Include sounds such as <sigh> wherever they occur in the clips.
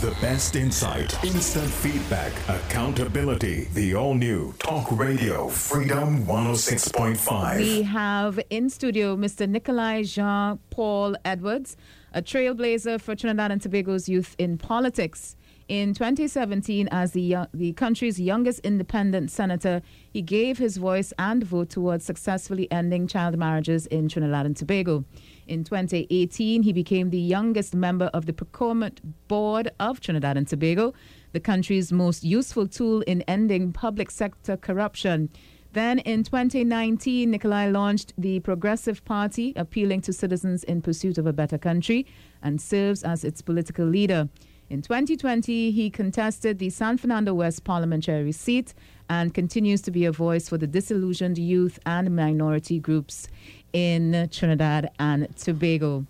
The best insight, instant feedback, accountability. The all new Talk Radio Freedom 106.5. We have in studio Mr. Nikolai Jean Paul Edwards, a trailblazer for Trinidad and Tobago's youth in politics. In 2017, as the, the country's youngest independent senator, he gave his voice and vote towards successfully ending child marriages in Trinidad and Tobago. In 2018, he became the youngest member of the Procurement Board of Trinidad and Tobago, the country's most useful tool in ending public sector corruption. Then in 2019, Nikolai launched the Progressive Party, appealing to citizens in pursuit of a better country, and serves as its political leader. In 2020, he contested the San Fernando West parliamentary seat and continues to be a voice for the disillusioned youth and minority groups in Trinidad and Tobago.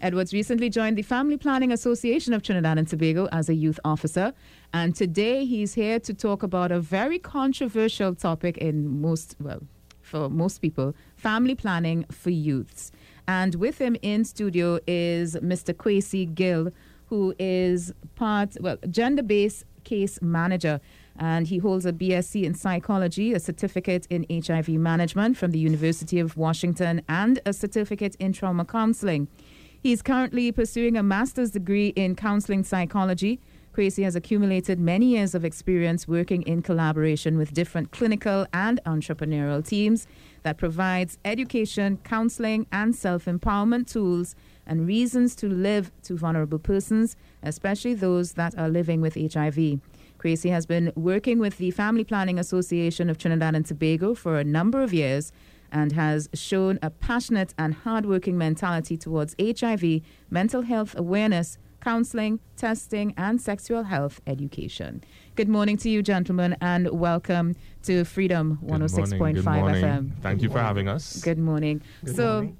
Edwards recently joined the Family Planning Association of Trinidad and Tobago as a youth officer, and today he's here to talk about a very controversial topic in most, well, for most people family planning for youths. And with him in studio is Mr. Kwesi Gill, who is part, well, gender based case manager. And he holds a BSc in psychology, a certificate in HIV management from the University of Washington, and a certificate in trauma counseling. He's currently pursuing a master's degree in counseling psychology. Kwesi has accumulated many years of experience working in collaboration with different clinical and entrepreneurial teams that provides education, counseling, and self empowerment tools and reasons to live to vulnerable persons, especially those that are living with HIV. Kwesi has been working with the Family Planning Association of Trinidad and Tobago for a number of years and has shown a passionate and hardworking mentality towards HIV, mental health awareness, counseling, testing, and sexual health education. Good morning to you, gentlemen, and welcome to Freedom 106.5 FM. Thank you for having us. Good morning. Good so, morning.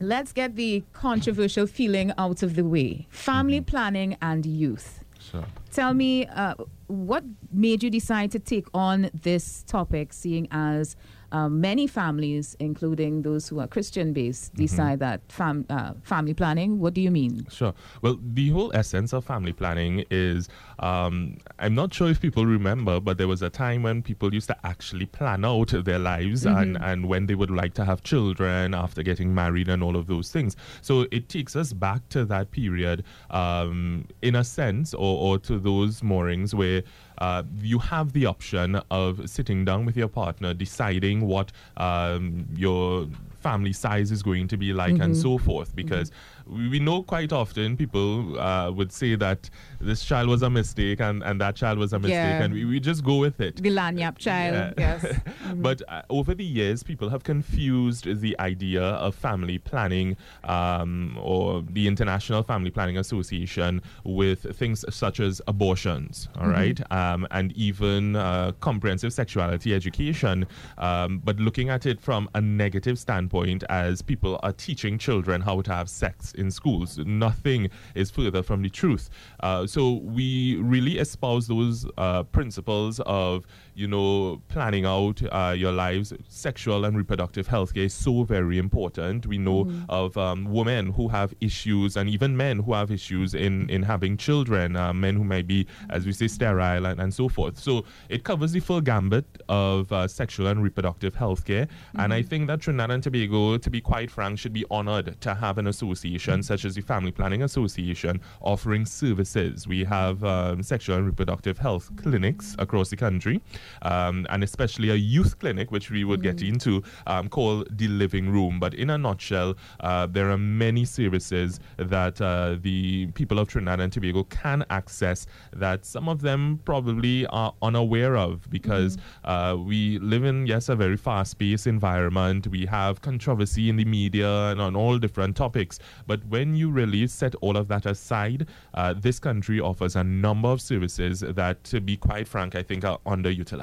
Let's get the controversial feeling out of the way family planning and youth. Sure. Tell me, uh, what made you decide to take on this topic, seeing as um, many families, including those who are Christian based, decide that fam- uh, family planning? What do you mean? Sure. Well, the whole essence of family planning is um, I'm not sure if people remember, but there was a time when people used to actually plan out their lives and, and when they would like to have children after getting married and all of those things. So it takes us back to that period um, in a sense, or, or to those moorings where uh, you have the option of sitting down with your partner, deciding what um, your family size is going to be like and so forth because we, we know quite often people uh, would say that this child was a mistake and, and that child was a mistake Yeah. and we, we just go with it The lanyap child, Yeah. <laughs> yes. But uh, over the years, people have confused the idea of family planning um, or the International Family Planning Association with things such as abortions, all right, um, and even uh, comprehensive sexuality education. Um, but looking at it from a negative standpoint, as people are teaching children how to have sex in schools, nothing is further from the truth. Uh, so we really espouse those uh, principles of you know, planning out uh, your lives, sexual and reproductive health care is so very important. We know of um, women who have issues and even men who have issues in, in having children, uh, men who may be, as we say, sterile and, and so forth. So it covers the full gambit of uh, sexual and reproductive health care. And I think that Trinidad and Tobago, to be quite frank, should be honored to have an association such as the Family Planning Association offering services. We have um, sexual and reproductive health clinics across the country um, and especially a youth clinic, which we would get into, um, called the Living Room. But in a nutshell, uh, there are many services that uh, the people of Trinidad and Tobago can access that some of them probably are unaware of because uh, we live in, yes, a very fast paced environment. We have controversy in the media and on all different topics. But when you really set all of that aside, uh, this country offers a number of services that, to be quite frank, I think are underutilized.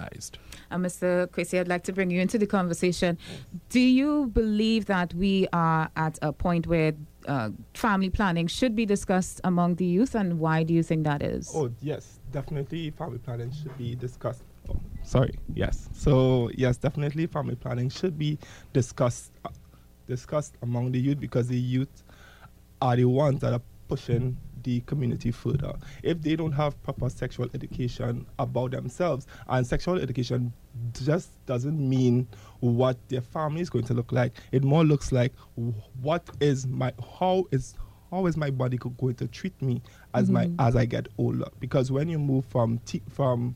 And Mr. Kwesi, I'd like to bring you into the conversation. Do you believe that we are at a point where uh, family planning should be discussed among the youth, and why do you think that is? Oh, yes, definitely family planning should be discussed. Oh, sorry, yes. So, yes, definitely family planning should be discussed uh, discussed among the youth because the youth are the ones that are pushing the community further. If they don't have proper sexual education about themselves, and sexual education just doesn't mean what their family is going to look like. It more looks like what is my how is how is my body going to treat me as mm-hmm. my as I get older? Because when you move from t- from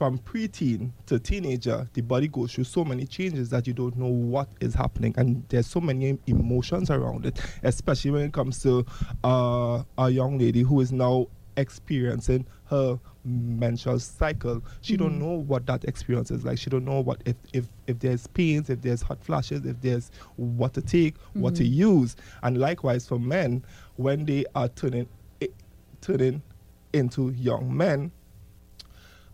from preteen to teenager, the body goes through so many changes that you don't know what is happening, and there's so many emotions around it. Especially when it comes to uh, a young lady who is now experiencing her menstrual cycle she mm-hmm. don't know what that experience is like she don't know what if if if there's pains if there's hot flashes if there's what to take mm-hmm. what to mm-hmm. use and likewise for men when they are turning turning into young men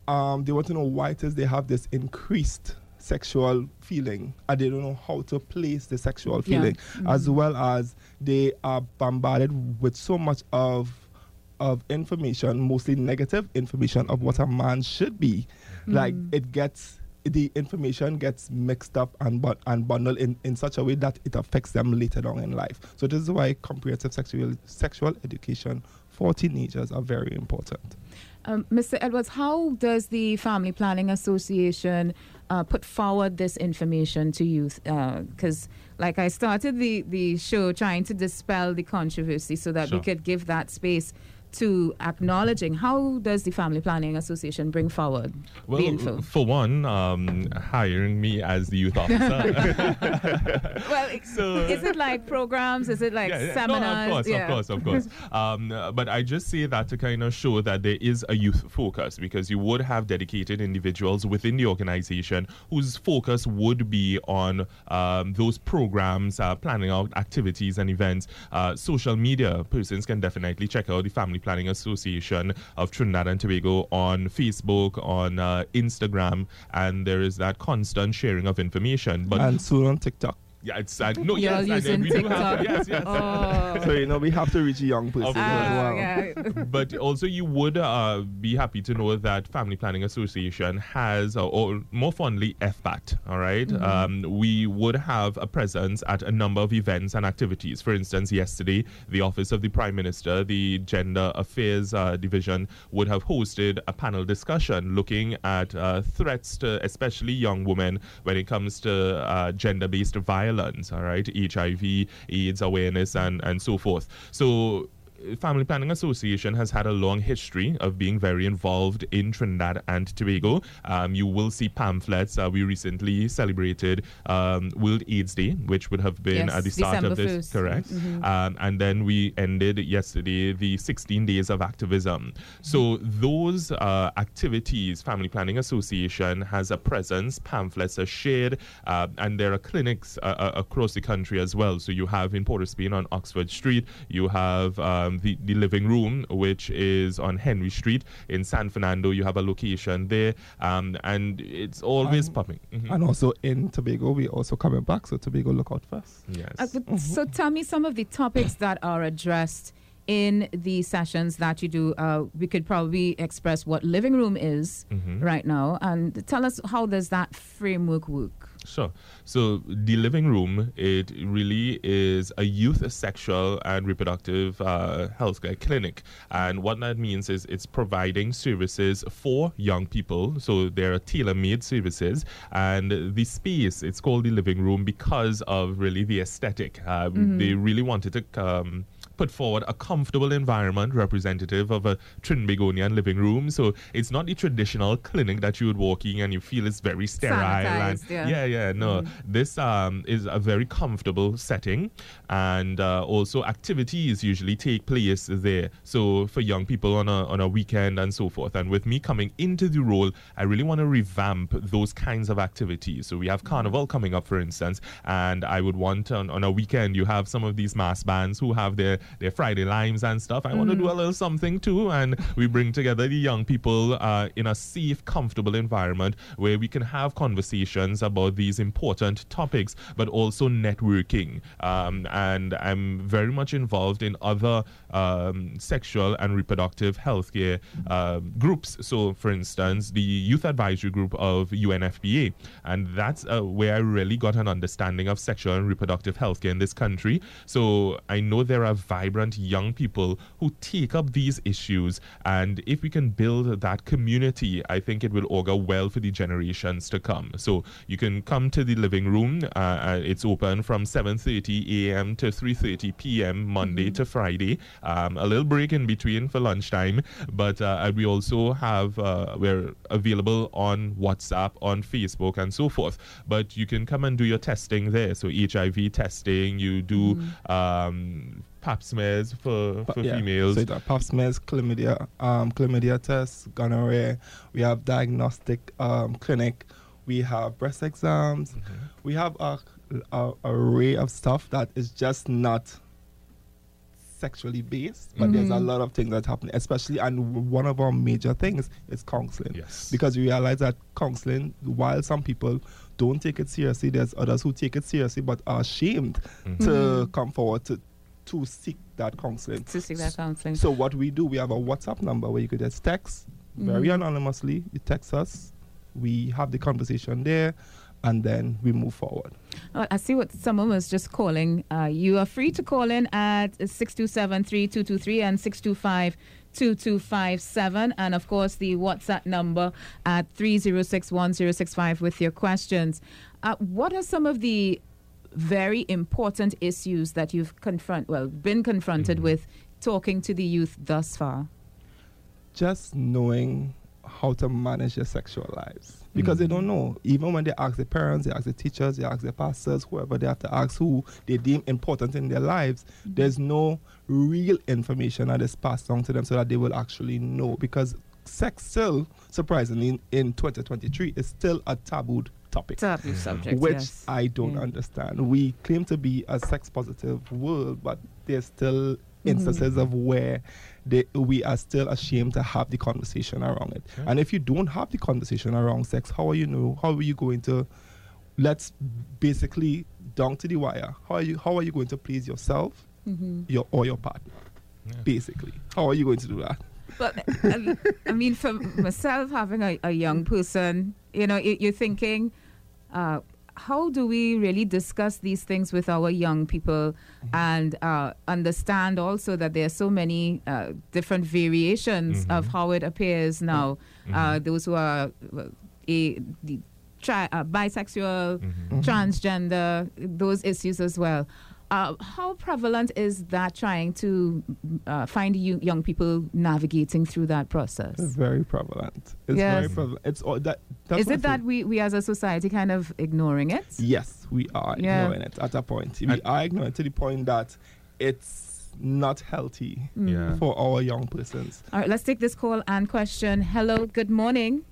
um, they want to know why it is they have this increased sexual feeling and they don't know how to place the sexual feeling yeah. mm-hmm. as well as they are bombarded with so much of of information mostly negative information of what a man should be mm-hmm. like it gets the information gets mixed up and bu- and bundled in, in such a way that it affects them later on in life so this is why comprehensive sexual sexual education for teenagers are very important um, Mr. Edwards, how does the Family Planning Association uh, put forward this information to youth? Because, uh, like, I started the, the show trying to dispel the controversy so that sure. we could give that space to acknowledging how does the Family Planning Association bring forward well, the info? For one, um, hiring me as the youth <laughs> officer. <laughs> well, so, is it like programs? Is it like yeah, seminars? No, of course, yeah. of course, of course. <laughs> Um, but I just say that to kind of show that there is a youth focus because you would have dedicated individuals within the organization whose focus would be on um, those programs, uh, planning out activities and events. Uh, social media persons can definitely check out the Family Planning Association of Trinidad and Tobago on Facebook, on uh, Instagram, and there is that constant sharing of information. But and soon on TikTok. Yeah, it's uh, no, You're yes, using we TikTok. Have, yes, yes. Oh. so you know we have to reach a young person as well. Yeah. <laughs> but also you would uh, be happy to know that Family Planning Association has, uh, or more fondly, FPAT. All right? mm-hmm. um, we would have a presence at a number of events and activities. For instance, yesterday the Office of the Prime Minister, the Gender Affairs uh, Division, would have hosted a panel discussion looking at uh, threats to especially young women when it comes to uh, gender-based violence violence, all right, HIV, AIDS awareness, and, and so forth. So Family Planning Association has had a long history of being very involved in Trinidad and Tobago. Um, you will see pamphlets. Uh, we recently celebrated um, World AIDS Day, which would have been yes, at the start December of this, 1st. correct? Mm-hmm. Um, and then we ended yesterday the 16 days of activism. So those uh, activities, Family Planning Association has a presence. Pamphlets are shared, uh, and there are clinics uh, uh, across the country as well. So you have in Port of Spain on Oxford Street, you have um, the, the living room, which is on Henry Street in San Fernando. You have a location there, um, and it's always popping. Mm-hmm. And also in Tobago, we also coming back, so Tobago look out first. Yes. Uh, mm-hmm. So tell me some of the topics <coughs> that are addressed in the sessions that you do, uh, we could probably express what living room is mm-hmm. right now, and tell us how does that framework work. Sure. So the living room, it really is a youth sexual and reproductive uh, health care clinic. And what that means is it's providing services for young people. So there are tailor-made services. And the space, it's called the living room because of really the aesthetic. Um, mm-hmm. They really wanted to... Um, put forward a comfortable environment representative of a Trinbagonian living room. So it's not the traditional clinic that you would walk in and you feel it's very sterile. And yeah. yeah, yeah, no. Mm. This um, is a very comfortable setting, and uh, also activities usually take place there. So for young people on a on a weekend and so forth. And with me coming into the role, I really want to revamp those kinds of activities. So we have Carnival coming up, for instance, and I would want on, on a weekend you have some of these mass bands who have their their Friday limes and stuff. I mm. want to do a little something too, and we bring together the young people uh, in a safe, comfortable environment where we can have conversations about these important topics, but also networking. Um, and I'm very much involved in other um, sexual and reproductive healthcare uh, groups. So, for instance, the Youth Advisory Group of UNFPA, and that's uh, where I really got an understanding of sexual and reproductive healthcare in this country. So, I know there are vibrant young people who take up these issues. And if we can build that community, I think it will augur well for the generations to come. So you can come to the living room. Uh, uh it's open from 7:30 a.m. to 3:30 p.m. Monday mm-hmm. to Friday. Um, a little break in between for lunchtime, but uh, we also have uh, we're available on WhatsApp, on Facebook, and so forth. But you can come and do your testing there. So HIV testing, you do. Mm-hmm. Um, pap smears for, for yeah. females. So pap smears, chlamydia, um, chlamydia tests, gonorrhea. We have diagnostic um, clinic. We have breast exams. Mm-hmm. We have a, a, array of stuff that is just not sexually based, but mm-hmm. there's a mm-hmm. lot of things that happen, especially, and one of our major things is counseling. Yes. Because we realize that counseling, while some people don't take it seriously, there's others who take it seriously but are ashamed mm-hmm. to mm-hmm. come forward to, to seek that counseling. To seek that counseling. So, what we do, we have a WhatsApp number where you could just text very mm-hmm. anonymously. You text us, we have the conversation there and then we move forward. I see what someone was just calling. Uh, you are free to call in at 627 3223 and 625 2257. And of course, the WhatsApp number at 306 1065 with your questions. Uh, what are some of the very important issues that you've confront well been confronted mm-hmm. with talking to the youth thus far just knowing how to manage their sexual lives because mm. they don't know. Even when they ask their parents, they ask the teachers, they ask their pastors, whoever they have to ask who they deem important in their lives, mm. there's no real information that is passed on to them so that they will actually know. Because sex still, surprisingly, in, in 2023 is still a tabooed topic. Taboo subject, which yes. I don't yeah. understand. We claim to be a sex positive world, but there's still mm-hmm. instances of where they, we are still ashamed to have the conversation around it. Yeah. And if you don't have the conversation around sex, how are you know? How are you going to? Let's basically down to the wire. How are you? How are you going to please yourself, mm-hmm. your or your partner? Yeah. Basically, how are you going to do that? But I mean, for myself, having a, a young person, you know, you're thinking. Uh, how do we really discuss these things with our young people mm-hmm. and uh, understand also that there are so many uh, different variations mm-hmm. of how it appears now? Mm-hmm. Uh, those who are a, the tri- uh, bisexual, mm-hmm. transgender, those issues as well. Uh, how prevalent is that trying to uh, find you, young people navigating through that process? It's very prevalent. It's yes. very prevalent. It's all that. Is it that we, we as a society kind of ignoring it? Yes, we are yeah. ignoring it at a point. We are ignoring it to the point that it's not healthy mm. yeah. for our young persons. All right, let's take this call and question. Hello, good morning.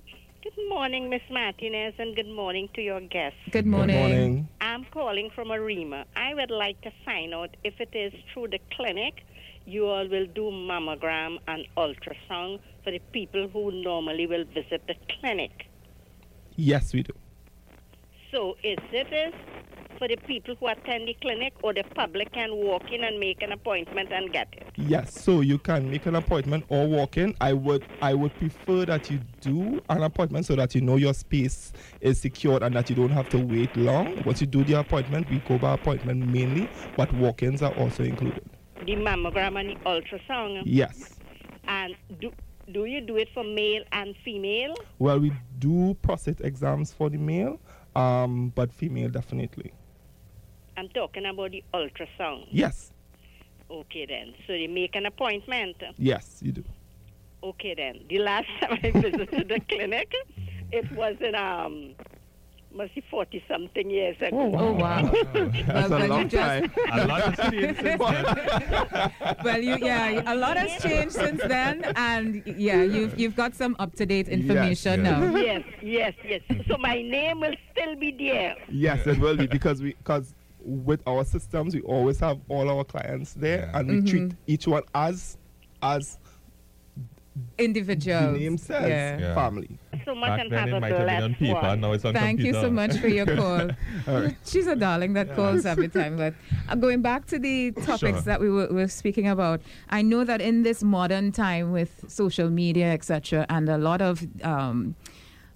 Good morning, Miss Martinez, and good morning to your guests. Good morning. Good morning. I'm calling from Arima. I would like to find out if it is through the clinic you all will do mammogram and ultrasound for the people who normally will visit the clinic. Yes, we do. So is it is for the people who attend the clinic or the public can walk in and make an appointment and get it? Yes, so you can make an appointment or walk in. I would I would prefer that you do an appointment so that you know your space is secured and that you don't have to wait long. Once you do the appointment, we go by appointment mainly, but walk-ins are also included. The mammogram and the ultrasound? Yes. And do do you do it for male and female? Well, we do prostate exams for the male um, but female definitely. I'm talking about the ultrasound. Yes. Okay then. So you make an appointment. Yes, you do. Okay then. The last <laughs> time I visited the clinic, it was in um must be 40 something years ago. Oh, wow. Oh, wow. <laughs> That's well, a long time. a lot has changed since then. <laughs> well, you, yeah, a lot has changed since then. And yeah, you've, you've got some up to date information yes, yes. now. <laughs> Yes, yes, yes. So my name will still be there. Yes, it will be because we, because with our systems, we always have all our clients there yeah. and we mm-hmm. treat each one as, as individuals. The name says yeah. family. So much Back and then it might have been on paper, one. now it's on Thank computer. you so much for your <laughs> call. right. She's a darling that yeah. calls every <laughs> time. But uh, going back to the topics sure. that we were, were, speaking about, I know that in this modern time with social media, etc., and a lot of um,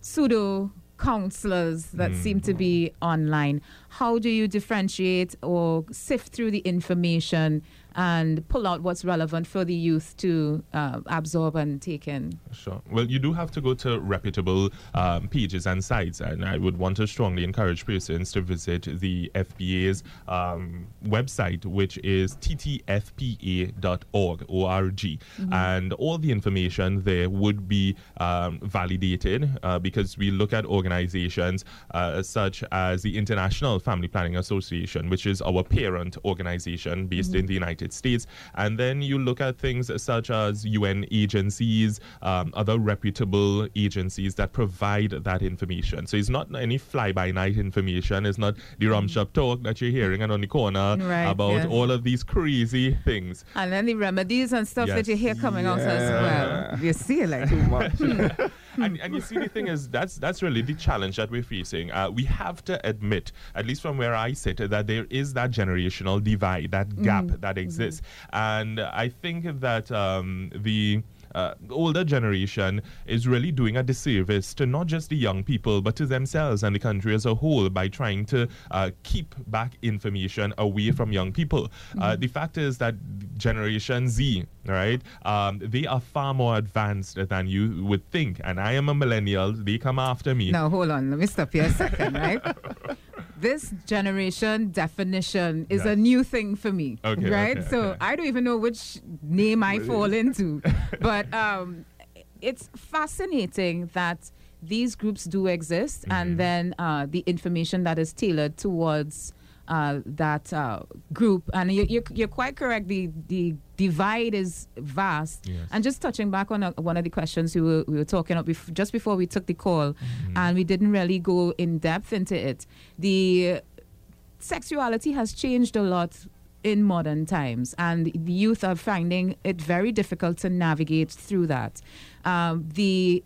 pseudo counselors that mm. seem to be online, how do you differentiate or sift through the information and pull out what's relevant for the youth to uh, absorb and take in. Sure. Well, you do have to go to reputable um, pages and sites, and I would want to strongly encourage persons to visit the FPA's um, website, which is ttfpa.org, O-R-G. Mm-hmm. And all the information there would be um, validated uh, because we look at organizations uh, such as the International Family Planning Association, which is our parent organization based in the United States. And then you look at things such as UN agencies, um, other reputable agencies that provide that information. So it's not any fly by night information. It's not the rum shop talk that you're hearing and on the corner Right, about yes. all of these crazy things. And then the remedies and stuff that you hear coming out as well. You see, it like, Too much. <laughs> <laughs> and, and you see, the thing is, that's that's really the challenge that we're facing. Uh, we have to admit, at least from where I sit, that there is that generational divide, that gap that exists, and I think that um, the uh, older generation is really doing a disservice to not just the young people, but to themselves and the country as a whole by trying to uh, keep back information away from young people. Uh, the fact is that Generation Z, right, um, they are far more advanced than you would think. And I am a millennial, they come after me. Now, hold on. Let me stop here a second, right? <laughs> This generation definition is a new thing for me, Okay, right? okay, so okay. I don't even know which name I fall into, <laughs> but um, it's fascinating that these groups do exist, Mm-hmm. and then uh, the information that is tailored towards uh, that uh, group. And you, you're, you're quite correct. The the divide is vast. Yes. And just touching back on uh one of the questions we were, we were talking about bef- just before we took the call, Mm-hmm. and we didn't really go in depth into it. The sexuality has changed a lot in modern times, and the youth are finding it very difficult to navigate through that. Um, the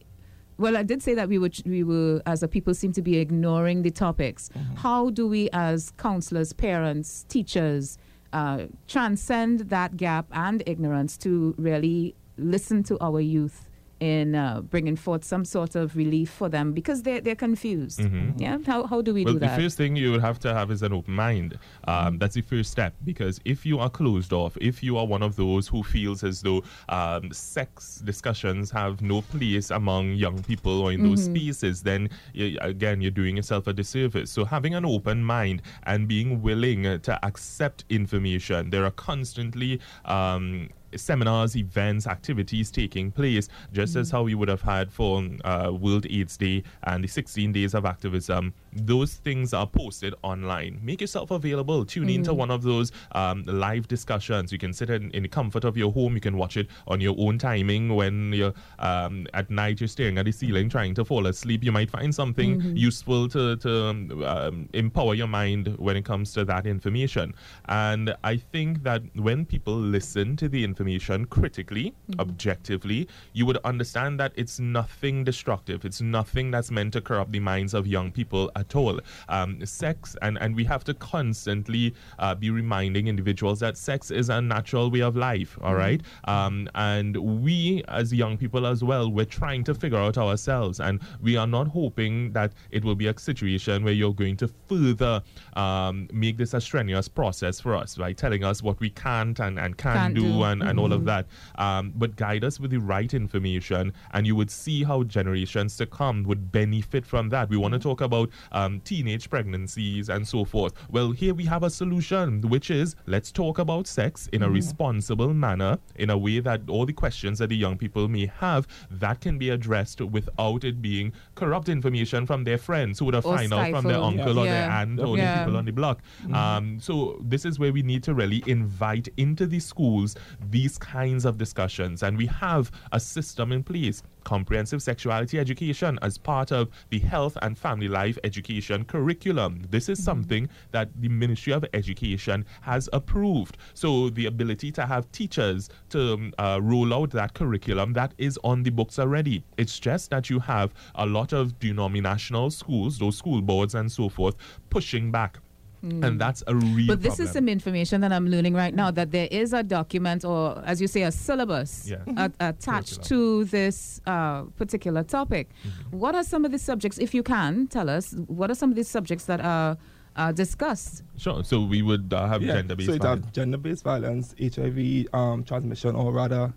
well, I did say that we were, we were, as a people, seem to be ignoring the topics. How do we, as counselors, parents, teachers, uh, transcend that gap and ignorance to really listen to our youth in uh, bringing forth some sort of relief for them because they're, they're confused? Yeah, how, how do we Well, do that? Well, the first thing you would have to have is an open mind. Um, That's the first step because if you are closed off, if you are one of those who feels as though um, sex discussions have no place among young people or in those spaces, then y again you're doing yourself a disservice. So having an open mind and being willing to accept information, there are constantly. Um, seminars, events, activities taking place, just as how we would have had for uh, World AIDS Day and the 16 days of activism. Those things are posted online. Make yourself available. Tune into one of those um, live discussions. You can sit in, in the comfort of your home. You can watch it on your own timing. When you're um, at night, you're staring at the ceiling trying to fall asleep. You might find something useful to, to um, um, empower your mind when it comes to that information. And I think that when people listen to the information critically, objectively, you would understand that it's nothing destructive. It's nothing that's meant to corrupt the minds of young people at all. Um, sex, and, and we have to constantly uh, be reminding individuals that sex is a natural way of life, all right? Um, and we, as young people as well, we're trying to figure out ourselves, and we are not hoping that it will be a situation where you're going to further um, make this a strenuous process for us, right? Telling us what we can't and, and can Can't do, do. and, and all of that. Um, but guide us with the right information, and you would see how generations to come would benefit from that. We want to talk about um, teenage pregnancies and so forth. Well, here we have a solution, which is let's talk about sex in a responsible manner, in a way that all the questions that the young people may have that can be addressed without it being corrupt information from their friends who would have find out from their uncle or their Yeah. aunt or Yeah. the people on the block. Um, so this is where we need to really invite into the schools these kinds of discussions, and we have a system in place. Comprehensive sexuality education as part of the health and family life education curriculum. This is something that the Ministry of Education has approved. So, the ability to have teachers to um, uh, roll out that curriculum that is on the books already. It's just that you have a lot of denominational schools, those school boards and so forth, pushing back. And that's a real But this problem. is some information that I'm learning right now that there is a document or, as you say, a syllabus Yeah. a- attached to this uh, particular topic. Mm-hmm. What are some of the subjects, if you can tell us, what are some of the subjects that are uh, discussed. Sure. So we would uh, have Yeah, gender-based so violence. gender-based violence, HIV um, transmission, or rather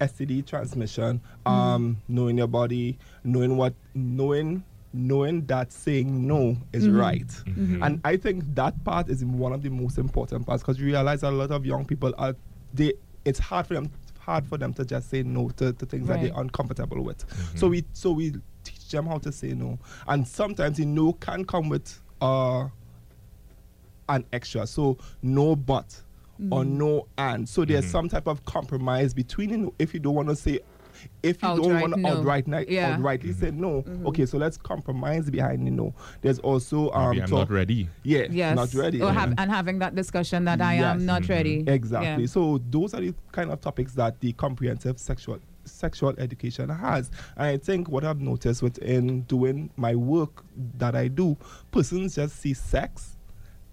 STD transmission. Um, knowing your body, knowing what, knowing knowing that saying no is mm-hmm. right. Mm-hmm. And I think that part is one of the most important parts because you realize a lot of young people are they. It's hard for them hard for them to just say no to, to things that they're uncomfortable with. Mm-hmm. So we so we teach them how to say no, and sometimes the no can come with uh an extra. So no but or no and. So there's some type of compromise between you know, if you don't want to say if you don't want to no. outright ni- Yeah. outrightly say no, okay, so let's compromise behind the no. There's also um Maybe I'm talk- not ready. Yeah, Yes. not ready. Or yeah. have, and having that discussion that I am Yes. not ready. Exactly. Yeah. So those are the kind of topics that the comprehensive sexual sexual education has. And I think what I've noticed within doing my work that I do, persons just see sex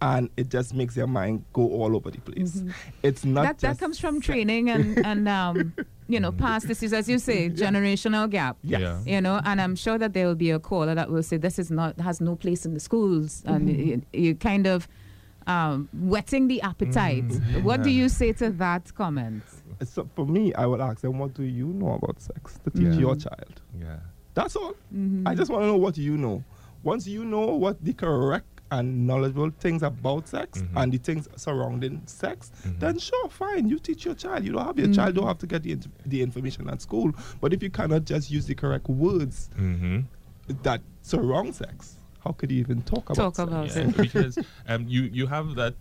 and it just makes their mind go all over the place. It's not Mm-hmm. that, that just comes from sex. training and, and um, <laughs> you know, past this is, as you say, <laughs> generational gap. Yes. Yeah. You know, and I'm sure that there will be a caller that will say this is not has no place in the schools, and Mm-hmm. you, you kind of um, whetting the appetite. Mm-hmm. What do you say to that comment? So for me, I would ask them, what do you know about sex to teach Yeah. your child? Yeah. That's all. Mm-hmm. I just want to know what you know. Once you know what the correct and knowledgeable things about sex Mhm. and the things surrounding sex, Mhm. then sure, fine. You teach your child. You don't have your Mm-hmm. child don't have to get the, int- the information at school. But if you cannot just use the correct words Mm-hmm. that surround sex, how could you even talk about Talk sex? about Yeah, sex. because um, you you have that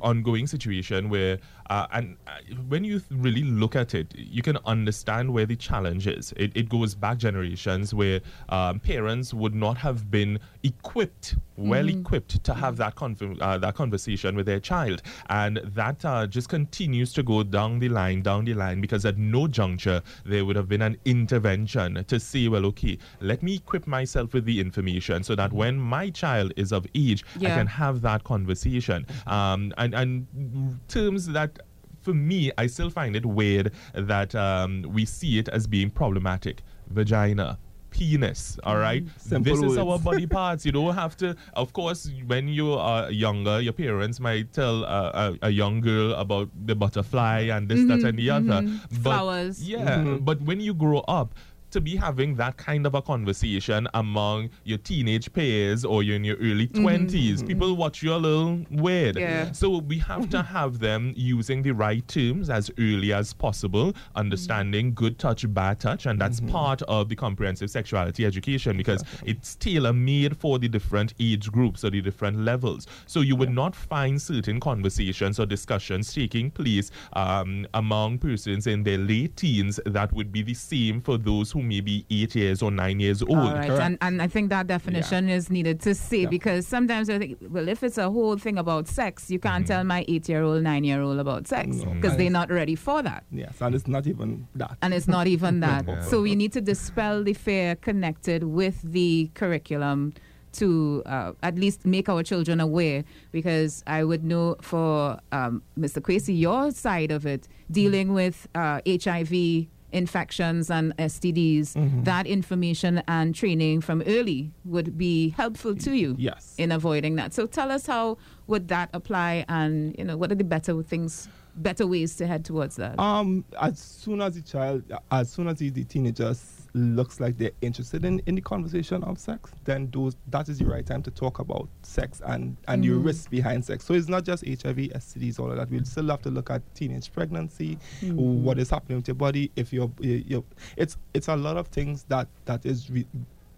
ongoing situation where uh, and uh, when you really look at it you can understand where the challenge is. It, it goes back generations where um, parents would not have been equipped well equipped to have that conf- uh, that conversation with their child. And that uh, just continues to go down the line down the line because at no juncture there would have been an intervention to say well okay let me equip myself with the information so that when my child is of age I can have that conversation. Um, and, and terms that, for me, I still find it weird that um, we see it as being problematic. Vagina. Penis, all right. Simple this is our body <laughs> parts. You don't have to. Of course, when you are younger, your parents might tell uh, a, a young girl about the butterfly and this, that, and the other. But, Flowers. Yeah, Mhm. but when you grow up, to be having that kind of a conversation among your teenage peers or you're in your early mm-hmm. 20s, mm-hmm. people watch you a little weird. Yeah. So we have to <laughs> have them using the right terms as early as possible, understanding mm-hmm. good touch, bad touch, and that's part of the comprehensive sexuality education because it's tailor made for the different age groups or the different levels. So you would not find certain conversations or discussions taking place um, among persons in their late teens that would be the same for those who may be eight years or nine years old. All right, correct. and, and I think that definition is needed to say Yeah. because sometimes I think, well, if it's a whole thing about sex, you can't tell my eight-year-old, nine-year-old about sex because And they're not ready for that. Yes, and it's not even that. and it's not even that. <laughs> Yeah. So we need to dispel the fear connected with the curriculum to uh, at least make our children aware because I would know for um, Mr. Kwesi, your side of it, dealing with uh, HIV infections and STDs, that information and training from early would be helpful to you Yes. in avoiding that. So tell us how would that apply and you know what are the better things better ways to head towards that? Um, as soon as the child, as soon as the, the teenager s- looks like they're interested in, in the conversation of sex, then those that is the right time to talk about sex and and the mm. risks behind sex. So it's not just HIV, STDs, all of that. We'll still have to look at teenage pregnancy, mm. what is happening with your body. If you're, you you it's it's a lot of things that that is re,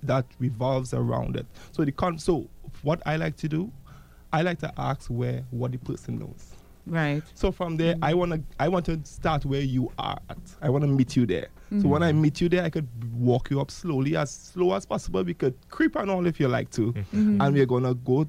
that revolves around it. So the con, so what I like to do, I like to ask where what the person knows. right. So from there, mm. I wanna I want to start where you are at. I want to meet you there. So when mm. I meet you there, I could walk you up slowly, as slow as possible. We could creep and all if you like to, mm-hmm. Mm-hmm. and we're gonna go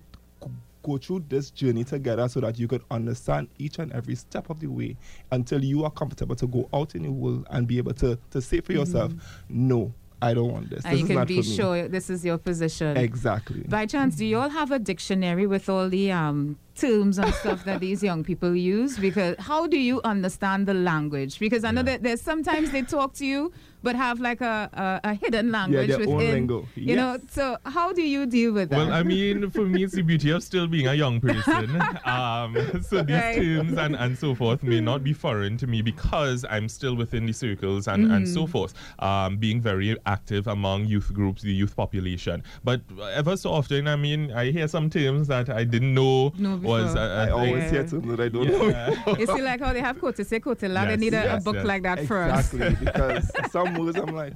go through this journey together so that you could understand each and every step of the way until you are comfortable to go out in the world and be able to to say for yourself, mm-hmm. no, I don't want this. and this you is can not be for me. sure this is your position. Exactly. By chance, do you all have a dictionary with all the um, terms and stuff that these young people use? Because how do you understand the language? Because I know that there's sometimes they talk to you but have like a, a, a hidden language their own within. lingo. You know, so how do you deal with that? Well, I mean, for me, it's the beauty of still being a young person. <laughs> Um, so these Right. terms and, and so forth may not be foreign to me because I'm still within the circles and, and Mm-hmm. so forth, um, being very active among youth groups, the youth population. But ever so often, I mean, I hear some terms that I didn't know No, was. before. A, a I always Yeah. hear terms that I don't know. <laughs> You see, like how they have quote to say quote they need a, a book yes. like that first. Exactly, because <laughs> some words I'm like,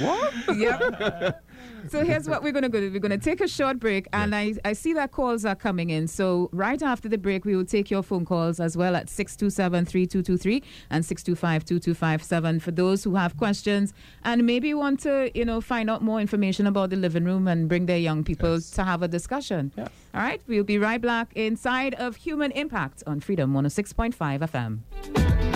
what? yep. So here's what we're going to do. We're going to take a short break, and I, I see that calls are coming in. So right after the break, we will take your phone calls as well at 627-3223 and 625-2257 for those who have questions and maybe want to, you know, find out more information about the living room and bring their young people Yes. to have a discussion. Yes. All right, we'll be right back inside of Human Impact on Freedom 106.5 FM.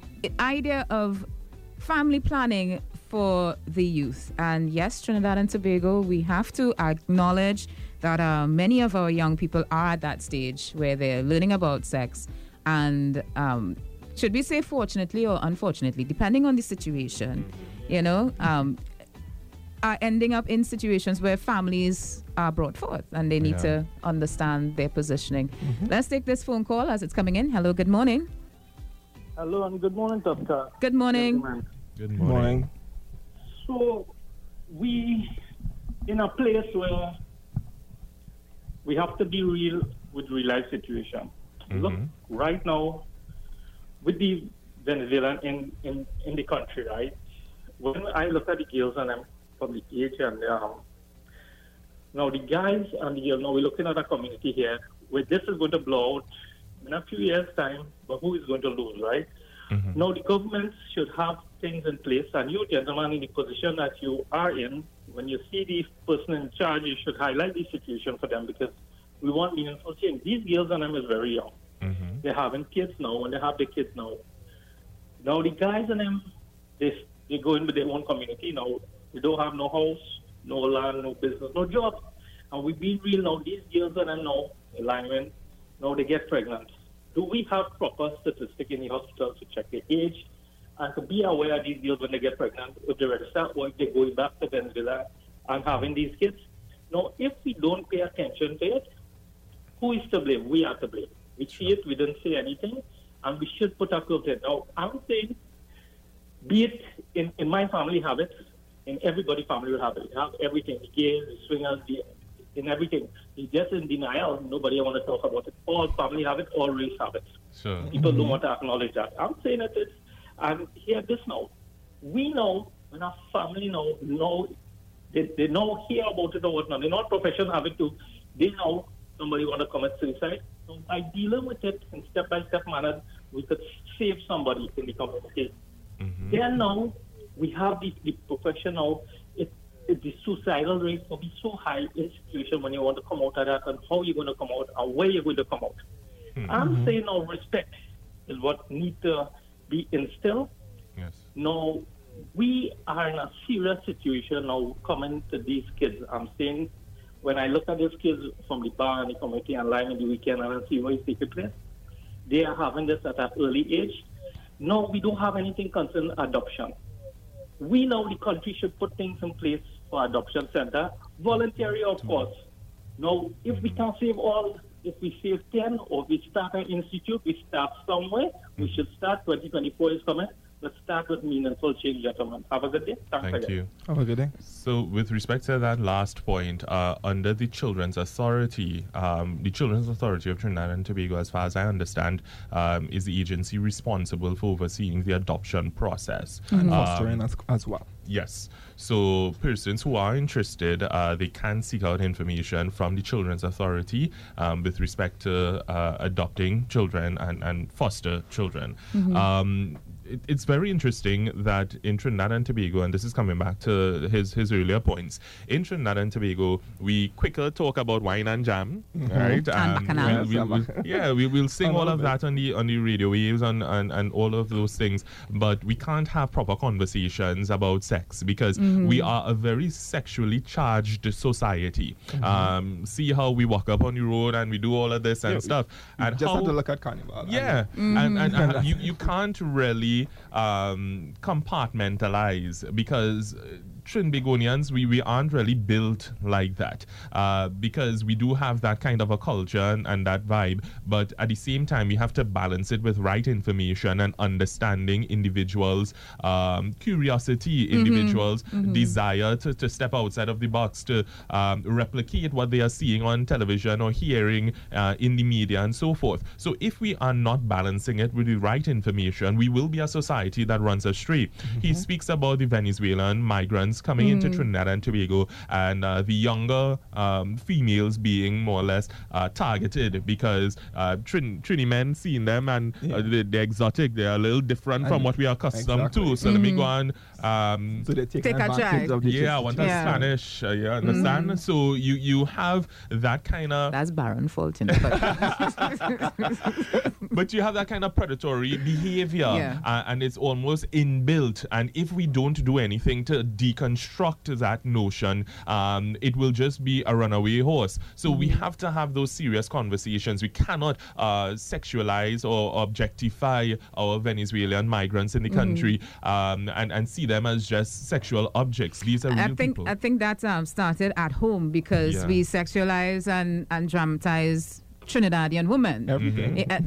idea of family planning for the youth. And yes, Trinidad and Tobago, we have to acknowledge that uh, many of our young people are at that stage where they're learning about sex and um, should we say fortunately or unfortunately, depending on the situation, you know, um, are ending up in situations where families are brought forth and they need Yeah. to understand their positioning. Let's take this phone call as it's coming in. Hello, good morning. Hello and good morning, Doctor. Good morning. Gentlemen. Good Morning. So, we in a place where we have to be real with real life situation. Look, Mhm. right now, with the Venezuelan in, in, in the country, right? When I look at the girls and I'm from the age and um, now the guys and the girls, now we're looking at a community here where this is going to blow out in a few years' time, but who is going to lose, right? Mhm. Now, the government should have things in place, and you, gentlemen, in the position that you are in, when you see the person in charge, you should highlight the situation for them because we want meaningful change. These girls and them is very young. Mhm. They're having kids now, and they have their kids now. Now, the guys and them, they, they go in with their own community now. They don't have no house, no land, no business, no job. And we be real now. These girls and them now, alignment, now they get pregnant. Do we have proper statistic in the hospitals to check their age and to be aware of these girls when they get pregnant, if they register or if they're going back to Venezuela and having these kids? Now, if we don't pay attention to it, who is to blame? We are to blame. We see it, we didn't say anything, and we should put our foot in. Now, I'm saying, be it in, in my family have it, in everybody family will have it. You have everything, the gays, the swingers, the, in everything. It's just in denial. Nobody want to talk about it. All family have it, all race have it. Sure. People don't want to acknowledge that. I'm saying that it is, and hear this now. We know when our family know, know they, they know hear about it or whatnot. They're not professional have it too. They know somebody want to commit suicide. So by dealing with it in step by step manner, we could save somebody in the community. Mhm. Then now we have the, the professional. The suicidal rate will be so high in situation when you want to come out of that and how you're going to come out and where you're going to come out. Hmm. I'm mm-hmm. saying now respect is what need to be instilled. Yes. Now we are in a serious situation now coming to these kids. I'm saying when I look at these kids from the bar and the community and line in the weekend and I see what is taking place, they are having this at an early age. No, we don't have anything concerning adoption. We know the country should put things in place for adoption center, voluntary of course. Now, if we can save all, if we save 10 or we start an institute, we start somewhere, we should start, 2024 is coming, let's start with meaningful change, gentlemen. Have a good day. Thanks Thank again. you. Have a good day. So, with respect to that last point, uh, under the Children's Authority, um, the Children's Authority of Trinidad and Tobago, as far as I understand, um, is the agency responsible for overseeing the adoption process. And Um, fostering as, as well. Yes. So persons who are interested, uh, they can seek out information from the Children's Authority um, with respect to uh, adopting children and, and foster children. Um, it, it's very interesting that in Trinidad and Tobago, and this is coming back to his, his earlier points, in Trinidad and Tobago, we quicker talk about wine and jam, mm-hmm. right? And um, bacchanal. we'll- we'll- we'll- yeah, we will sing all of bit. that on the on the radio waves and, and, and all of those things, but we can't have proper conversations about sex because mm-hmm. we are a very sexually charged society. Mm-hmm. Um, see how we walk up on the road and we do all of this and Yeah, stuff, and Just how have to look at Carnival. and- yeah, and, and, and <laughs> you, you can't really um, compartmentalize because Trinbagonians, we, we aren't really built like that uh, because we do have that kind of a culture and, and that vibe. But at the same time, we have to balance it with right information and understanding individuals' um, curiosity, individuals' desire to, to step outside of the box, to um, replicate what they are seeing on television or hearing uh, in the media and so forth. So if we are not balancing it with the right information, we will be a society that runs astray. He speaks about the Venezuelan migrants coming into Trinidad and Tobago and uh, the younger um, females being more or less uh, targeted because uh, Trin- Trini men seeing them and uh, Yeah. they, they're exotic, they're a little different from what we are accustomed exactly. to. So let me go and um, So they take, Take a advantage of the yeah, I want a Yeah. Spanish. Uh, yeah, understand? So you you have that kind of, <laughs> That's Baron fault, you know. But <laughs> but you have that kind of predatory behavior, Yeah. uh, and it's almost inbuilt. And if we don't do anything to deconstruct that notion, um, it will just be a runaway horse. So we have to have those serious conversations. We cannot uh, sexualize or objectify our Venezuelan migrants in the country um, and and see them as just sexual objects. These are real I think people. I think that um, started at home because Yeah. we sexualize and, and dramatize Trinidadian women. Everything. Eh, uh,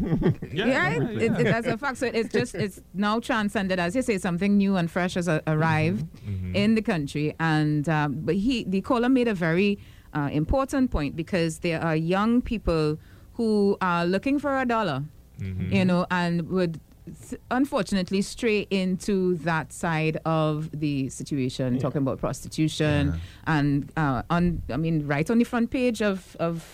Yeah, <laughs> yeah, yeah, It, it, that's a fact. So it's just it's now transcended, as you say, something new and fresh has uh, arrived Mm-hmm. in the country. And um, but he, the caller made a very uh, important point because there are young people who are looking for a dollar, Mm-hmm. you know, and would s- unfortunately stray into that side of the situation, talking about prostitution and uh, on. I mean, right on the front page of of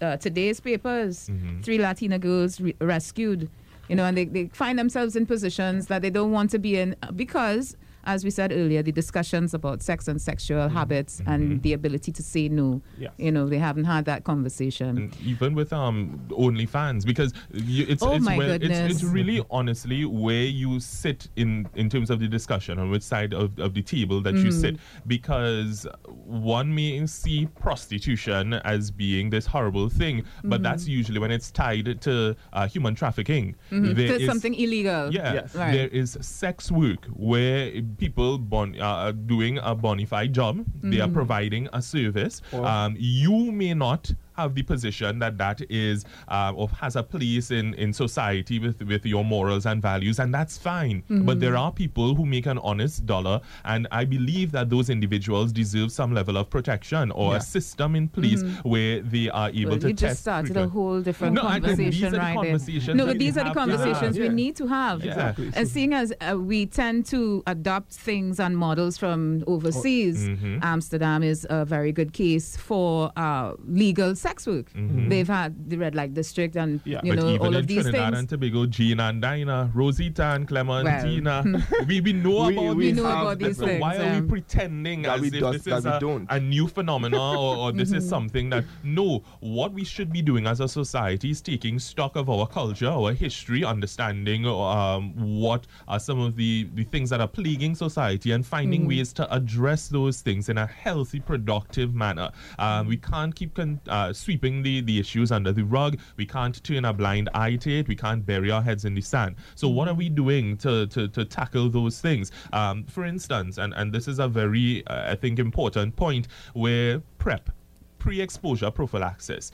uh, today's papers, Mm-hmm. three Latina girls re- rescued, you know, and they, they find themselves in positions that they don't want to be in because, as we said earlier, the discussions about sex and sexual Mm-hmm. habits and the ability to say no, Yes. you know, they haven't had that conversation. And even with um OnlyFans, because you, it's Oh it's, my where, it's it's really honestly where you sit in in terms of the discussion on which side of, of the table that you sit, Mm. because one may see prostitution as being this horrible thing, but Mm-hmm. that's usually when it's tied to uh, human trafficking. There to is- something illegal. yeah, Yes. Right. there is sex work where people bon- uh, doing a bona fide job. They are providing a service. Um, you may not have the position that that is uh, or has a place in, in society with, with your morals and values, and that's fine. But there are people who make an honest dollar, and I believe that those individuals deserve some level of protection or Yeah. a system in place where they are able Well, to you just test started a whole different No, conversation right conversations No, but these are the have to have. conversations we Yeah. need to have. Exactly. And seeing as uh, we tend to adopt things and models from overseas, Mm-hmm. Amsterdam is a very good case for uh, legal sex work. They've had the red light district and Yeah. you Mm-hmm. but know even all in of these Trinidad things. and Tobago, Gina and Dinah, Rosita and Clementina, <laughs> we, we know We- about we these know things. about these so things, why are um, we pretending That as we if does- this that is we a, don't. a new phenomenon <laughs> or, or this Mm-hmm. is something that no? What we should be doing as a society is taking stock of our culture, our history, understanding um, what are some of the, the things that are plaguing society, and finding ways to address those things in a healthy, productive manner. Um, we can't keep con- uh, sweeping the, the issues under the rug. We can't turn a blind eye to it. We can't bury our heads in the sand. So, what are we doing to, to, to tackle those things? Um, for instance, and, and this is a very, uh, I think, important point where PrEP, pre exposure prophylaxis,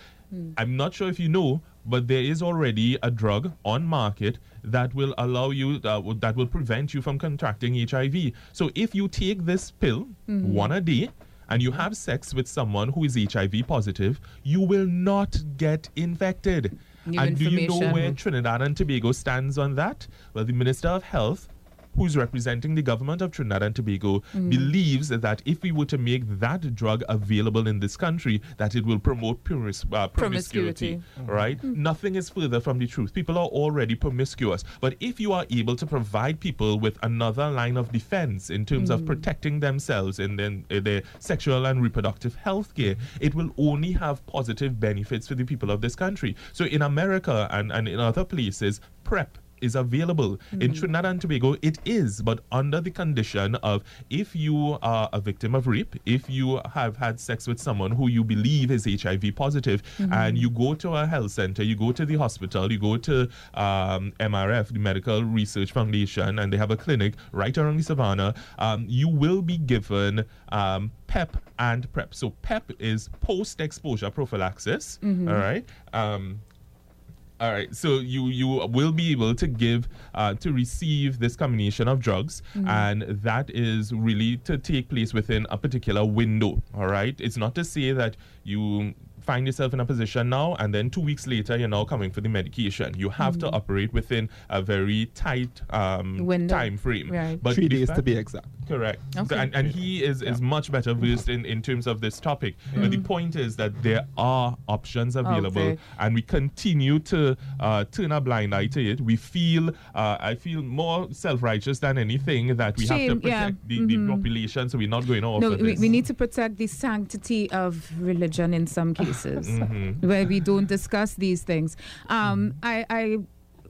I'm not sure if you know, but there is already a drug on market that will allow you uh, that will prevent you from contracting HIV. So if you take this pill one a day and you have sex with someone who is HIV positive, you will not get infected. New and do you know where Trinidad and Tobago stands on that? Well, the Minister of Health who's representing the government of Trinidad and Tobago mm. believes that if we were to make that drug available in this country, that it will promote promis- uh, promiscuity. Promiscuity. Mm-hmm. Right? Mm. Nothing is further from the truth. People are already promiscuous. But if you are able to provide people with another line of defense in terms of mm. protecting themselves in, their- in their sexual and reproductive health care, it will only have positive benefits for the people of this country. So in America and, and in other places, PrEP is available. In Trinidad and Tobago, it is, but under the condition of if you are a victim of rape, if you have had sex with someone who you believe is HIV positive, and you go to a health center, you go to the hospital, you go to um, MRF, the Medical Research Foundation, and they have a clinic right around the savannah, um, you will be given um, PEP and PrEP. So PEP is post exposure prophylaxis, all right? Um, all right, so you you will be able to give uh, to receive this combination of drugs, and that is really to take place within a particular window. All right, it's not to say that you find yourself in a position now and then two weeks later you're now coming for the medication. You have to operate within a very tight um, Window. time frame. Right. But Three the days to be exact. Correct. So- Okay. and, and he is, is much better versed in, in terms of this topic. But the point is that there are options available Okay. and we continue to uh, turn a blind eye to it. We feel, uh, I feel more self righteous than anything that we have Shame, to yeah. protect the, the population, so we're not going off. No, we, we need to protect the sanctity of religion in some cases, <laughs> where we don't discuss these things. Um, I, I,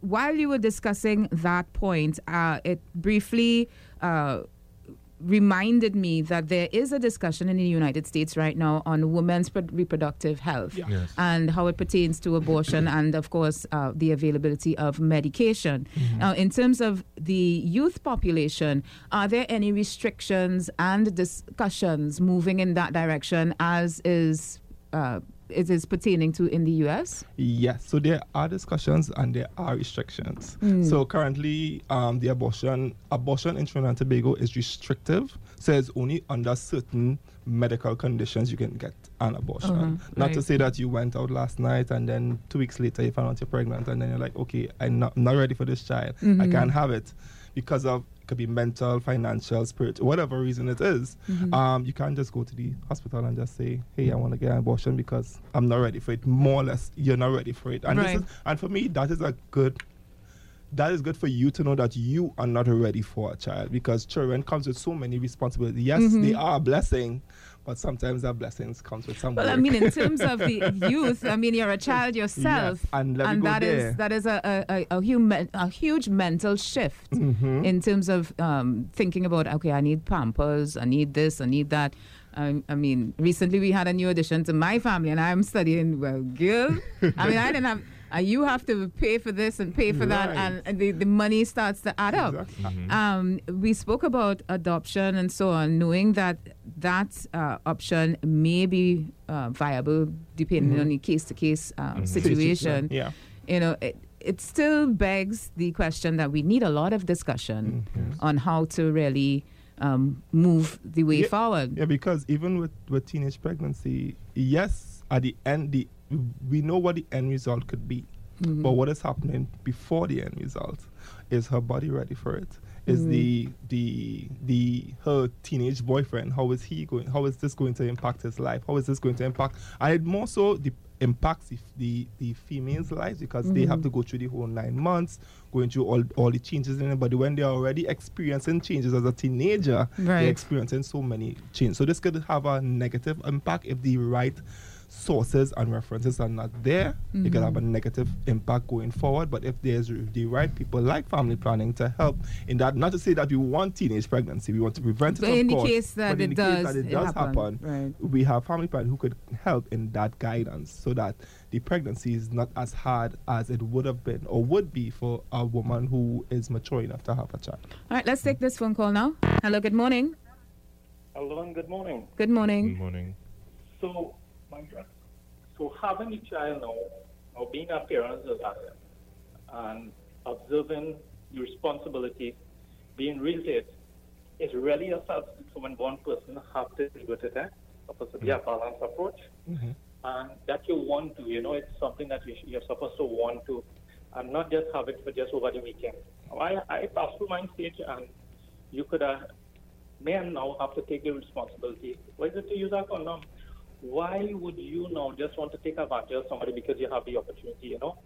while you were discussing that point, uh, it briefly. Uh, reminded me that there is a discussion in the United States right now on women's pro- reproductive health Yes. and how it pertains to abortion <coughs> and, of course, uh, the availability of medication. Now, in terms of the youth population, are there any restrictions and discussions moving in that direction as is uh, it is pertaining to in the U.S.? Yes, so there are discussions and there are restrictions. So currently, um, the abortion abortion in Trinidad and Tobago is restrictive. So it's only under certain medical conditions you can get an abortion. Uh-huh, Not to say that you went out last night and then two weeks later you found out you're pregnant and then you're like, okay, I'm not, I'm not ready for this child. I can't have it because of could be mental, financial, spiritual, whatever reason it is. Um, you can't just go to the hospital and just say, "Hey, I want to get an abortion because I'm not ready for it." More or less, you're not ready for it. And Right. this is, and for me, that is a good. That is good for you to know that you are not ready for a child because children comes with so many responsibilities. Yes, they are a blessing, but sometimes that blessings comes with some. Well, I mean, in terms of the <laughs> youth, I mean, you're a child yourself, Yes, and go that is that is a a, a, a, human, a huge mental shift Mm-hmm. in terms of um, thinking about okay, I need Pampers, I need this, I need that. I, I mean, recently we had a new addition to my family, and I'm studying. Well, girl, I mean, I didn't have. Uh, you have to pay for this and pay for that, and, and the, the money starts to add up. Exactly. Um, we spoke about adoption and so on, knowing that that uh, option may be uh, viable depending on the case to case situation. Yeah. You know, it, it still begs the question that we need a lot of discussion on how to really um, move the way Yeah. forward. Yeah, because even with, with teenage pregnancy, yes, at the end, the we know what the end result could be. Mm-hmm. But what is happening before the end result? Is her body ready for it? Is mm-hmm. the the the her teenage boyfriend? How is he going? How is this going to impact his life? How is this going to impact? And it more so the impacts the the, the females' lives because they have mm-hmm. to go through the whole nine months, going through all all the changes in it. But when they're already experiencing changes as a teenager, Right. they're experiencing so many changes. So this could have a negative impact if the right sources and references are not there. It could have a mm-hmm. negative impact going forward. But if there's the right people like family planning to help in that, not to say that we want teenage pregnancy, we want to prevent it. But of in the course, case that but in it the case does, that it it does happen, happen, right. we have family planning who could help in that guidance so that the pregnancy is not as hard as it would have been or would be for a woman who is mature enough to have a child. All right, let's take this phone call now. Hello, good morning. Hello and good morning. Good morning. Good morning. So, So having a child now, or being a parent of that, and observing your responsibility, being raised is really a substance when one person has to deal with it. Eh? Supposed to be a balanced approach. Mm-hmm. And that you want to, you know, it's something that you you're supposed to want to, and not just have it for just over the weekend. I, I passed through my stage, and you could, uh, men now have to take the responsibility. Why is it to use a condom? Why would you now just want to take advantage of somebody because you have the opportunity, you know?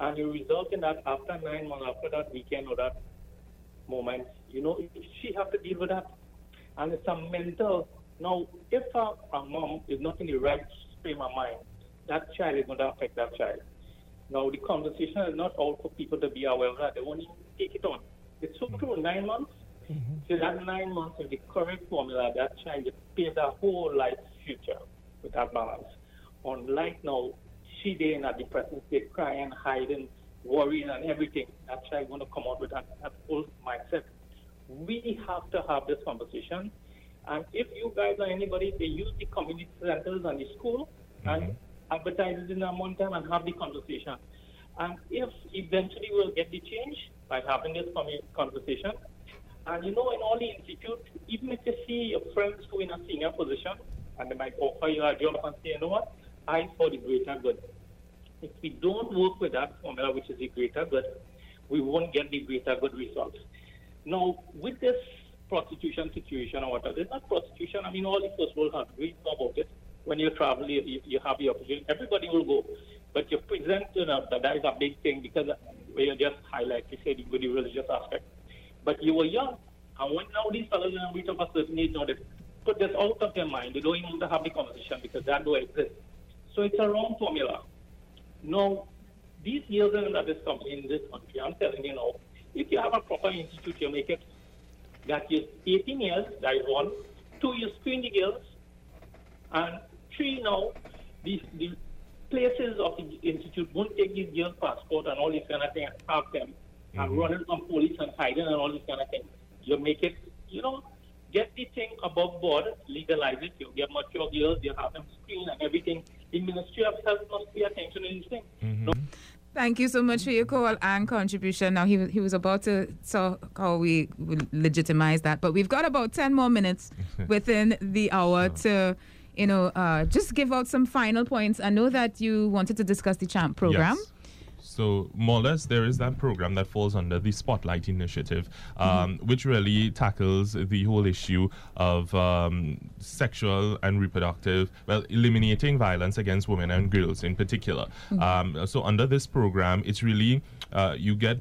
And you result in that after nine months, after that weekend or that moment, you know, she have to deal with that. And it's a mental. Now, if a, a mom is not in the right frame of mind, that child is going to affect that child. Now, the conversation is not all for people to be aware of that. They won't even take it on. It's so true. Nine months. Mm-hmm. So that nine months with the correct formula, that child paved their whole life future with that balance. Unlike now, she there in a depressive state, crying, hiding, worrying, and everything. That's That child going to come out with that, that whole mindset. We have to have this conversation. And if you guys or anybody, they use the community centers and the school mm-hmm. and advertise it in a one time and have the conversation. And if eventually we'll get the change by having this conversation, and you know, in all the institute, even if you see your friends who in a senior position and they might offer you a job and say, you know what, I for the greater good. If we don't work with that formula, which is the greater good, we won't get the greater good results. Now, with this prostitution situation or whatever, it's not prostitution. I mean, all the first world countries know about it. When you travel, you, you, you have the opportunity. Everybody will go. But you present you know, that that is a big thing because we you just highlight, you the religious aspect. But you were young. And when now these fellows are reach of a certain age, they put this out of their mind. They don't even want to have the conversation because that don't exist. So it's a wrong formula. No, these years that is coming in this country, I'm telling you now, if you have a proper institute, you make it that is 18 years, that is one. Two, you screen the girls. And three, now, the, the places of the institute won't take these girls' passport and all this kind of thing and have them and mm-hmm. running from police and hiding and all this kind of thing. You make it, you know, get the thing above board, legalize it. You get mature girls, you have them screen and everything. The Ministry of Health must pay attention to these things. No, Thank you so much for your call and contribution. Now, he, was- he was about to talk how we will legitimize that, but we've got about 10 more minutes <laughs> within the hour to, you know, uh, just give out some final points. I know that you wanted to discuss the CHAMP program. Yes. So more or less, there is that program that falls under the Spotlight Initiative, um, which really tackles the whole issue of um, sexual and reproductive, well, eliminating violence against women and girls in particular. Um, so under this program, it's really uh, you get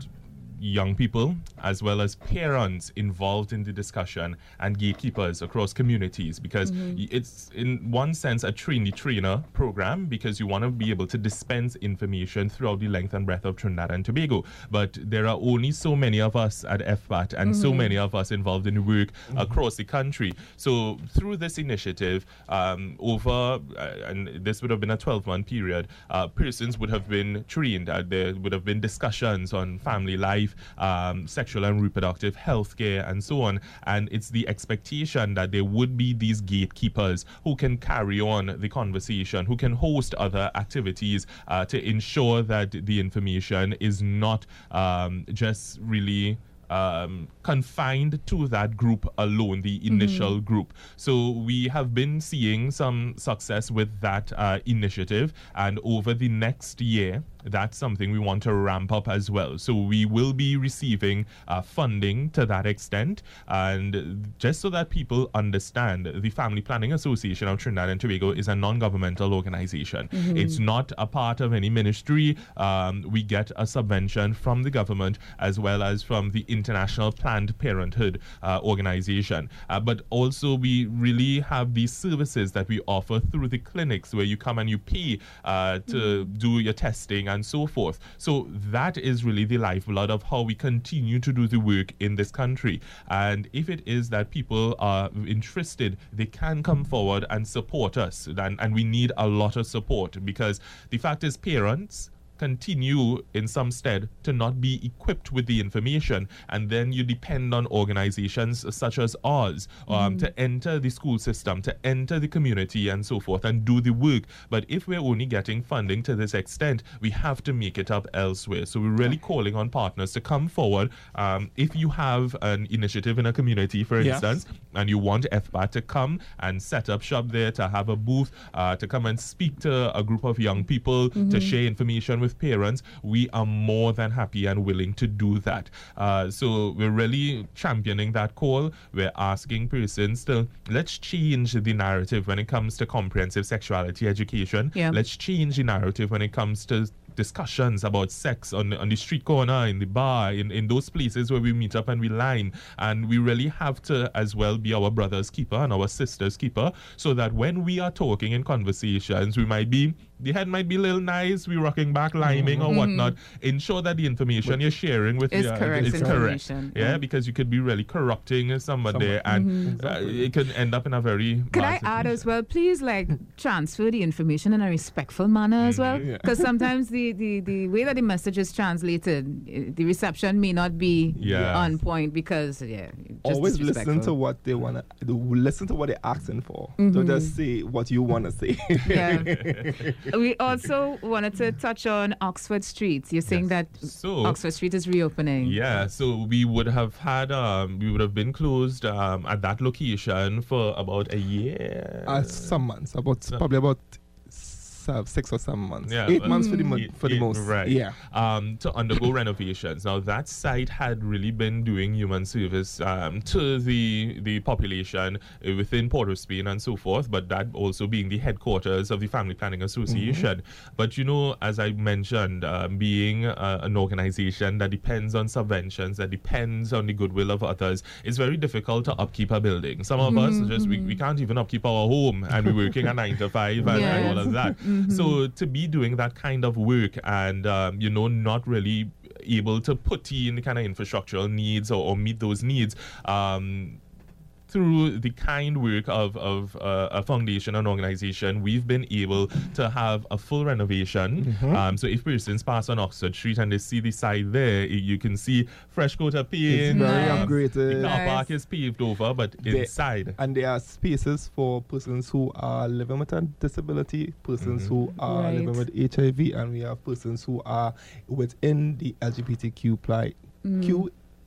young people as well as parents involved in the discussion and gatekeepers across communities. Because y- it's in one sense a trainee trainer program because you want to be able to dispense information throughout the length and breadth of Trinidad and Tobago. But there are only so many of us at FPATT and so many of us involved in the work across the country. So through this initiative um, over uh, and this would have been a 12 month period uh, persons would have been trained uh, there would have been discussions on family life um, sexual and reproductive health care and so on. And it's the expectation that there would be these gatekeepers who can carry on the conversation who can host other activities uh, to ensure that the information is not um, just really um, confined to that group alone, the initial group. So we have been seeing some success with that uh, initiative, and over the next year, that's something we want to ramp up as well. So we will be receiving uh, funding to that extent, and just so that people understand, the Family Planning Association of Trinidad and Tobago is a non-governmental organization. It's not a part of any ministry. Um, we get a subvention from the government as well as from the International Planned Parenthood uh, organization. Uh, but also, we really have these services that we offer through the clinics where you come and you pay uh, to do your testing and so forth. So, that is really the lifeblood of how we continue to do the work in this country. And if it is that people are interested, they can come forward and support us. And, and we need a lot of support because the fact is, parents continue in some stead to not be equipped with the information. And then you depend on organizations such as ours um, to enter the school system to enter the community and so forth and do the work. But if we're only getting funding to this extent we have to make it up elsewhere. So we're really calling on partners to come forward. Um, if you have an initiative in a community for Yes. instance and you want FPATT to come and set up shop there, to have a booth, uh, to come and speak to a group of young people, to share information with parents, we are more than happy and willing to do that. Uh, so we're really championing that call. We're asking persons to let's change the narrative when it comes to comprehensive sexuality education. Yeah. Let's change the narrative when it comes to discussions about sex on, on the street corner, in the bar, in, in those places where we meet up and we line. And we really have to as well be our brother's keeper and our sister's keeper so that when we are talking in conversations, we might be, the head might be a little nice, we rocking back, liming or whatnot. Ensure that the information you're sharing with Is the, correct is correct. information. Yeah, Mm. because you could be really corrupting somebody and uh, it could end up in a very Could I add as well, please, like <laughs> transfer the information in a respectful manner as well? Yeah. Because sometimes the, the, the way that the message is translated, eh, the reception may not be Yes. on point because, yeah, just Always listen to what they wanna. Listen to what they're asking for. Don't just say what you wanna say. Yeah. <laughs> <laughs> we also wanted to touch on Oxford Street. You're saying Yes. that So- Oxford Street is reopening. Yeah, so we would have had um we would have been closed um at that location for about a year. uh, some months, about So- probably about se- six or seven months. Yeah, eight months for the mo- Eight- for the eight, most. right? Yeah. Um, to undergo <coughs> renovations. Now that site had really been doing human service um, to the the population uh, within Port of Spain and so forth, but that also being the headquarters of the Family Planning Association. But you know, as I mentioned, um, being uh, an organization that depends on subventions, that depends on the goodwill of others, it's very difficult to upkeep a building. Some of us just we, we can't even upkeep our home, and we're working a nine to five and, and all of that. <laughs> So to be doing that kind of work and um, you know not really able to put in kind of infrastructural needs or, or meet those needs. Um, through the kind work of, of uh, a foundation and organization, we've been able to have a full renovation. Um, so if persons pass on Oxford Street and they see the side there, you can see fresh coat of paint. It's very Nice. The upgraded. car Nice. park is paved over, but They- inside. And there are spaces for persons who are living with a disability, persons who are Right. living with HIV, and we have persons who are within the LGBTQ pli-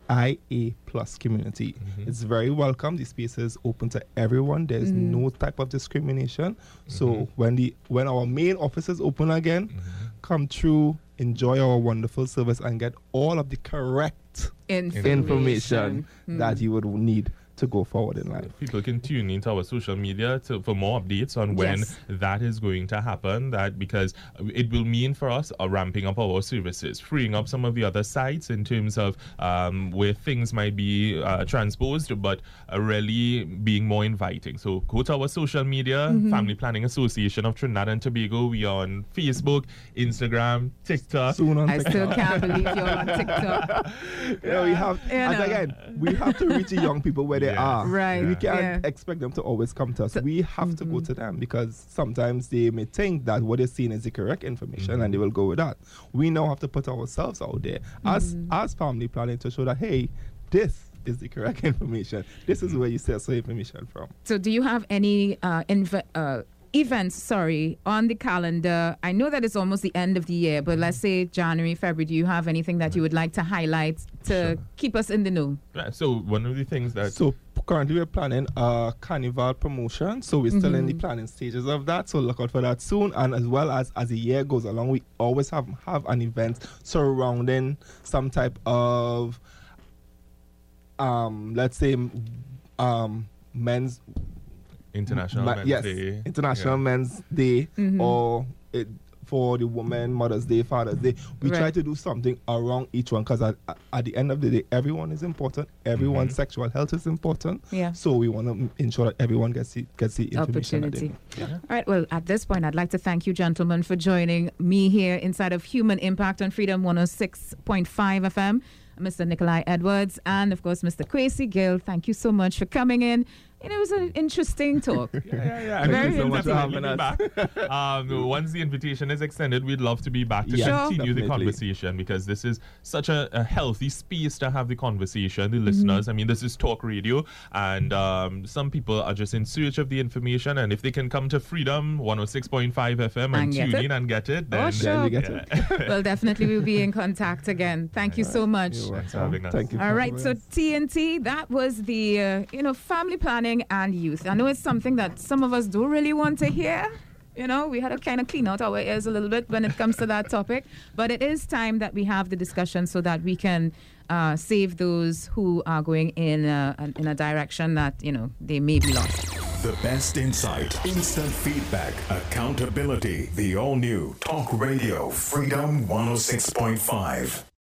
QIA plus community. Mm-hmm. It's very welcome. The space is open to everyone. There's mm. no type of discrimination. So mm-hmm. when the when our main offices open again, mm-hmm. come through, enjoy our wonderful service, and get all of the correct Information. information that you would need to go forward in life. People can tune into our social media to, for more updates on when Yes. that is going to happen. That because it will mean for us uh, ramping up our services, freeing up some of the other sites in terms of um, where things might be uh, transposed, but uh, really being more inviting. So go to our social media, Family Planning Association of Trinidad and Tobago. We are on Facebook, Instagram, TikTok. Soon on I still can't believe you're on <laughs> TikTok. Yeah, we have. You And know. again, we have to reach the young people where <laughs> they Yeah. are. Right, We can't yeah. expect them to always come to us. So- we have to go to mm-hmm. them because sometimes they may think that what they're seeing is the correct information and they mm-hmm. will go with that. We now have to put ourselves out there as mm-hmm. as family planning to show that hey, this is the correct <laughs> information. This is where you source the information from. So, do you have any uh, inv- uh, events, sorry, on the calendar? I know that it's almost the end of the year, but let's say January, February. Do you have anything that you would like to highlight to Sure. keep us in the know? Right, So one of the things that So currently we're planning a carnival promotion. So we're still in the planning stages of that. So look out for that soon. And as well as as the year goes along, we always have have an event surrounding some type of um let's say um men's International Ma- Men's yes Day, International yeah. Men's Day or it, for the woman Mother's Day Father's Day we try to do something around each one because at, at the end of the day everyone is important everyone's mm-hmm. sexual health is important Yeah. so we want to ensure that everyone gets the, gets the information Opportunity. need. All right. Well, at this point, I'd like to thank you, gentlemen, for joining me here inside of Human Impact on Freedom 106.5 FM. Mr. Nikolai Edwards and, of course, Mr. Kwesi Gill. Thank you so much for coming in you know, it was an interesting talk. <laughs> Yeah, yeah, yeah. Thank you so much for having be back. <laughs> um, once the invitation is extended, we'd love to be back to Yeah, Sure. continue the conversation because this is such a, a healthy space to have the conversation. The listeners, I mean, this is talk radio, and um, some people are just in search of the information. And if they can come to Freedom 106.5 FM and, And tune it. in and get it, Oh, then sure. you get it. <laughs> well, definitely we'll be in contact again. Thank you so much. You're Thanks for having us. Thank you. All for right, having so. TNT, that was the, uh, you know, family planning and youth. I know it's something that some of us don't really want to hear. You know, we had to kind of clean out our ears a little bit when it comes to that <laughs> topic. But it is time that we have the discussion so that we can uh, save those who are going in a, in a direction that, you know, they may be lost. The best insight, instant feedback, accountability. The all new Talk Radio Freedom 106.5.